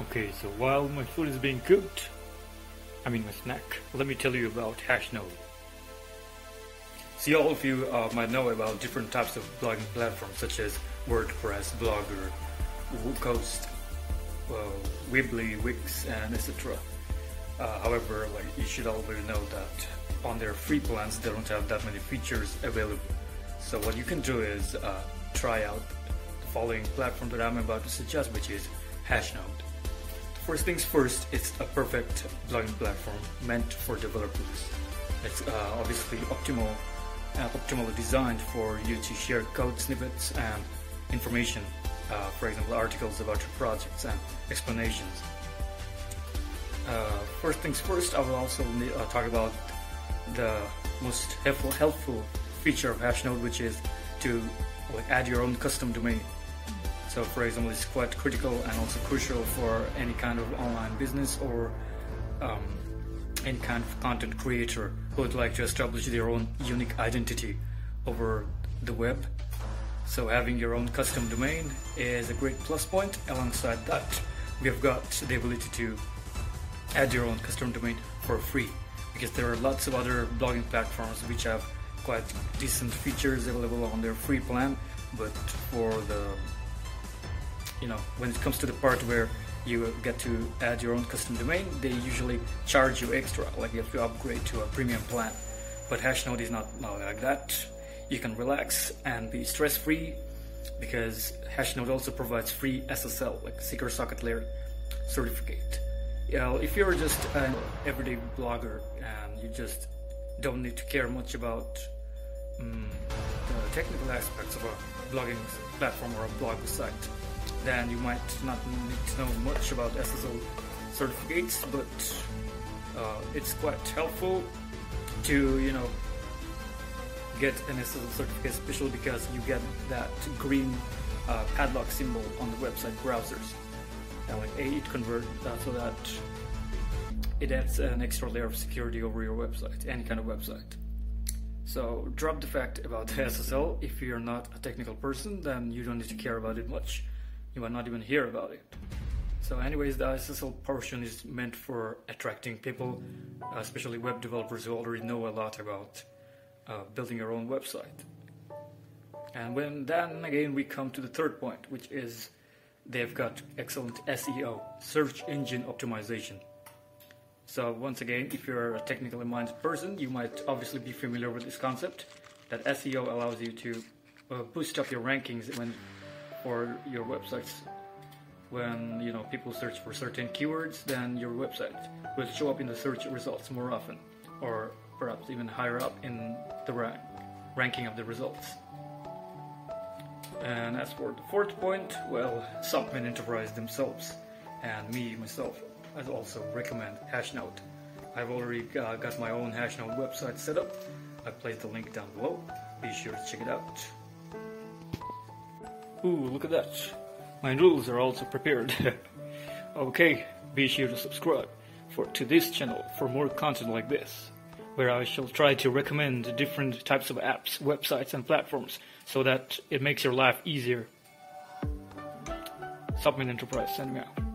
Okay, so while my food is being cooked, I mean my snack, let me tell you about Hashnode. See, all of you uh, might know about different types of blogging platforms such as WordPress, Blogger, WooCoast, uh, Weebly, Wix, and etc. Uh, however, like you should always know that on their free plans they don't have that many features available. So what you can do is uh, try out the following platform that I'm about to suggest, which is Hashnode. First things first, it's a perfect blogging platform meant for developers. It's uh, obviously optimal, uh, optimally designed for you to share code snippets and information, uh, for example, articles about your projects and explanations. Uh, first things first, I will also uh, talk about the most helpful, helpful feature of Hashnode, which is to like, add your own custom domain. So, for example, it's quite critical and also crucial for any kind of online business or um, any kind of content creator who would like to establish their own unique identity over the web. So, having your own custom domain is a great plus point. Alongside that, we have got the ability to add your own custom domain for free because there are lots of other blogging platforms which have quite decent features available on their free plan but for the you know when it comes to the part where you get to add your own custom domain they usually charge you extra like if you upgrade to a premium plan. But hashnode is not, not like that. You can relax and be stress free because hashnode also provides free ssl like secure socket layer certificate. You know if you're just an everyday blogger and you just don't need to care much about um, the technical aspects of a blogging platform or a blog site then you might not need to know much about SSL certificates, but uh, it's quite helpful to you know get an SSL certificate, especially because you get that green uh, padlock symbol on the website browsers, and like it convert uh, so that it adds an extra layer of security over your website, any kind of website. So drop the fact about SSL. If you're not a technical person, then you don't need to care about it much you might not even hear about it. So, anyways, the SSL portion is meant for attracting people, uh, especially web developers who already know a lot about uh, building your own website. And when then again we come to the third point, which is they've got excellent SEO, search engine optimization. So once again, if you're a technically minded person, you might obviously be familiar with this concept that SEO allows you to uh, boost up your rankings when for your websites. When you know people search for certain keywords, then your website will show up in the search results more often, or perhaps even higher up in the rank, ranking of the results. And as for the fourth point, well, Submin Enterprise themselves and me myself, I also recommend Hashnode. I've already uh, got my own Hashnode website set up. I placed the link down below. Be sure to check it out. Ooh, look at that. My rules are also prepared. okay, be sure to subscribe for to this channel for more content like this, where I shall try to recommend different types of apps, websites, and platforms so that it makes your life easier. Submit Enterprise, send me out.